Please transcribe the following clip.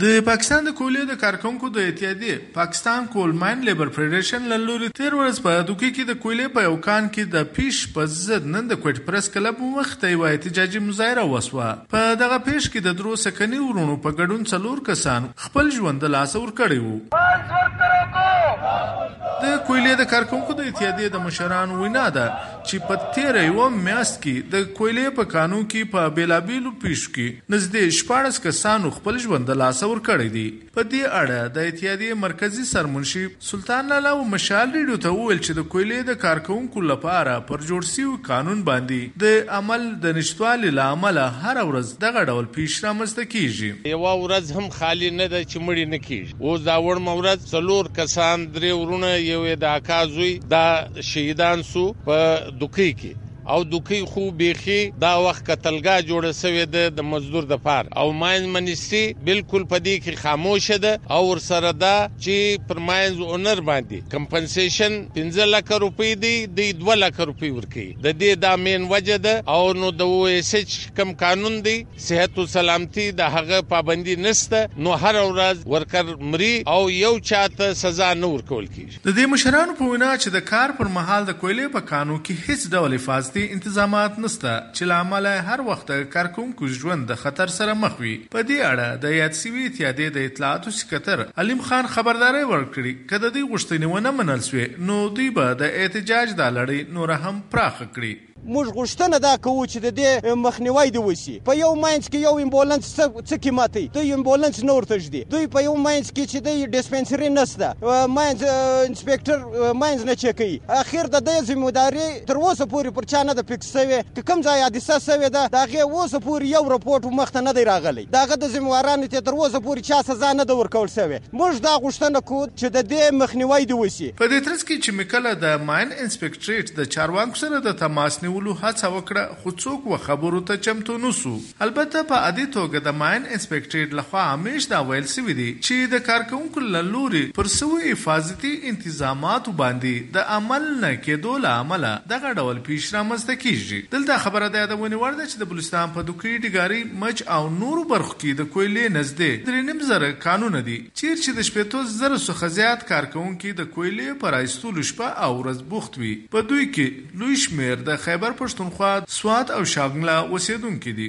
د پاکستان د کولې د کارکونکو د اتحادیه Pakistan coal mine labour federation له لوري تیر ورځ په دوکې کې د کولې په یو کان کې د پیش په ضد نن د کوټ پرس کلب مخ ته یو احتجاجي مظاهره وسوه. په دغه پیش کې د درو سکني ورونو په ګډون څلور کسان خپل ژوند د لاس ور کړی وو د کویلې د کارکونکو د اتحادیه د مشران وینا ده چې په تیر یو میاشت کې د کویلې په قانون کې په بیلابیلو پیش کې نږدې شپږ کسانو خپل ژوند د لاس تصور کړی دی۔ په دې اړه د اتحادیه مرکزی سرمنشي سلطان لالا او مشال ریډیو ته وویل چې د کویلې د کارکونکو لپاره پر جوړ شوی قانون باندې د عمل د نشټوالي لامل هر ورځ دغه ډول پیش رامسته کیږي۔ یو ورځ هم خالی نه ده چې مړی نه کیږي۔ او دا وړ مورز څلور کسان درې ورونه یو د اکا زوی دا شهیدان سو په دوکې کې. او دوکي خو بيخي دا وخت قتلګا جوړ شوی د د مزدور د پار او ماین منیسټری بالکل پدې کې خاموش ده او ور سره دا چې پر ماینز اونر باندې کمپنسیشن 15 لک روپی دی د 2 لک روپی ورکی د دې دا مین وجه ده. او نو د او اس ایچ کم قانون دی، صحت او سلامتی د هغه پابندی نسته نو هر ورځ ورکر مری او یو چاته سزا نه ورکول کیږي. د دې مشرانو په وینا چې د کار پر مهال د کویلې په قانون کې هیڅ ډول حفاظتي سختي انتظامات نسته چې لامل هر وخت کارکونکو ژوند د خطر سره مخ وي. په دې اړه د یاد سوي اتحادې د اطلاعاتو سکتر علیم خان خبرداري ورکړي. کله دوی غوښتنې ونه منل سوې، نو دوی به د احتجاج د لړۍ نور هم پراخ کړي. موږ غوښتنه دا کوو چې د دې مخنیوي دی وسی په یو ماینس کې یو امبولانس څه قیمتي دوی امبولانس نور تجدي دوی په یو ماینس کې چې د ډیسپنسري نسته ماینس انسپکټر ماینس نه چکی اخر د دې ځمېداري تر اوسه پورې پر چا نه د فکس شوی کوم ځای حادثه شوی ده دا غي اوسه پورې یو رپورټ مخته نه دی راغلی. داغه د ذمہوارانو ته تر اوسه پورې چا سزا نه د ورکول شوی موږ دا غوښتنه کوو چې د دې مخنیوي دی وسی په دې ترڅ کې چې مکله د ماین انسپکټریټ د چارواکو سره د تماس نه نیولو هڅه وکړه، خو څوک و خبرو ته چمتو نسو البته په عادي توګه د ماین انسپکټریټ لخوا همیش دا ویل سوي دي چې د کارکونکو لوري پر سوي حفاظتي انتظامات باندې د عمل نه کېدو له عمله دغه ډول پیش رامسته کیږي. دلته خبره ده د ونی ورده چې د بلوچستان په دوکي ډیګاری مچ او نور برخو کې د کویلې نزدې درې نیم زره قانون دي. چیر چې د شپېتو زره څخه زیات کارکونکو د کویلې پر ایستلو شپه او ورځ بوخت وي. په دوی کې لوی شمیر د خیبر خیبر پښتونخوا سواد او شاګلا اوسیدونکو دي.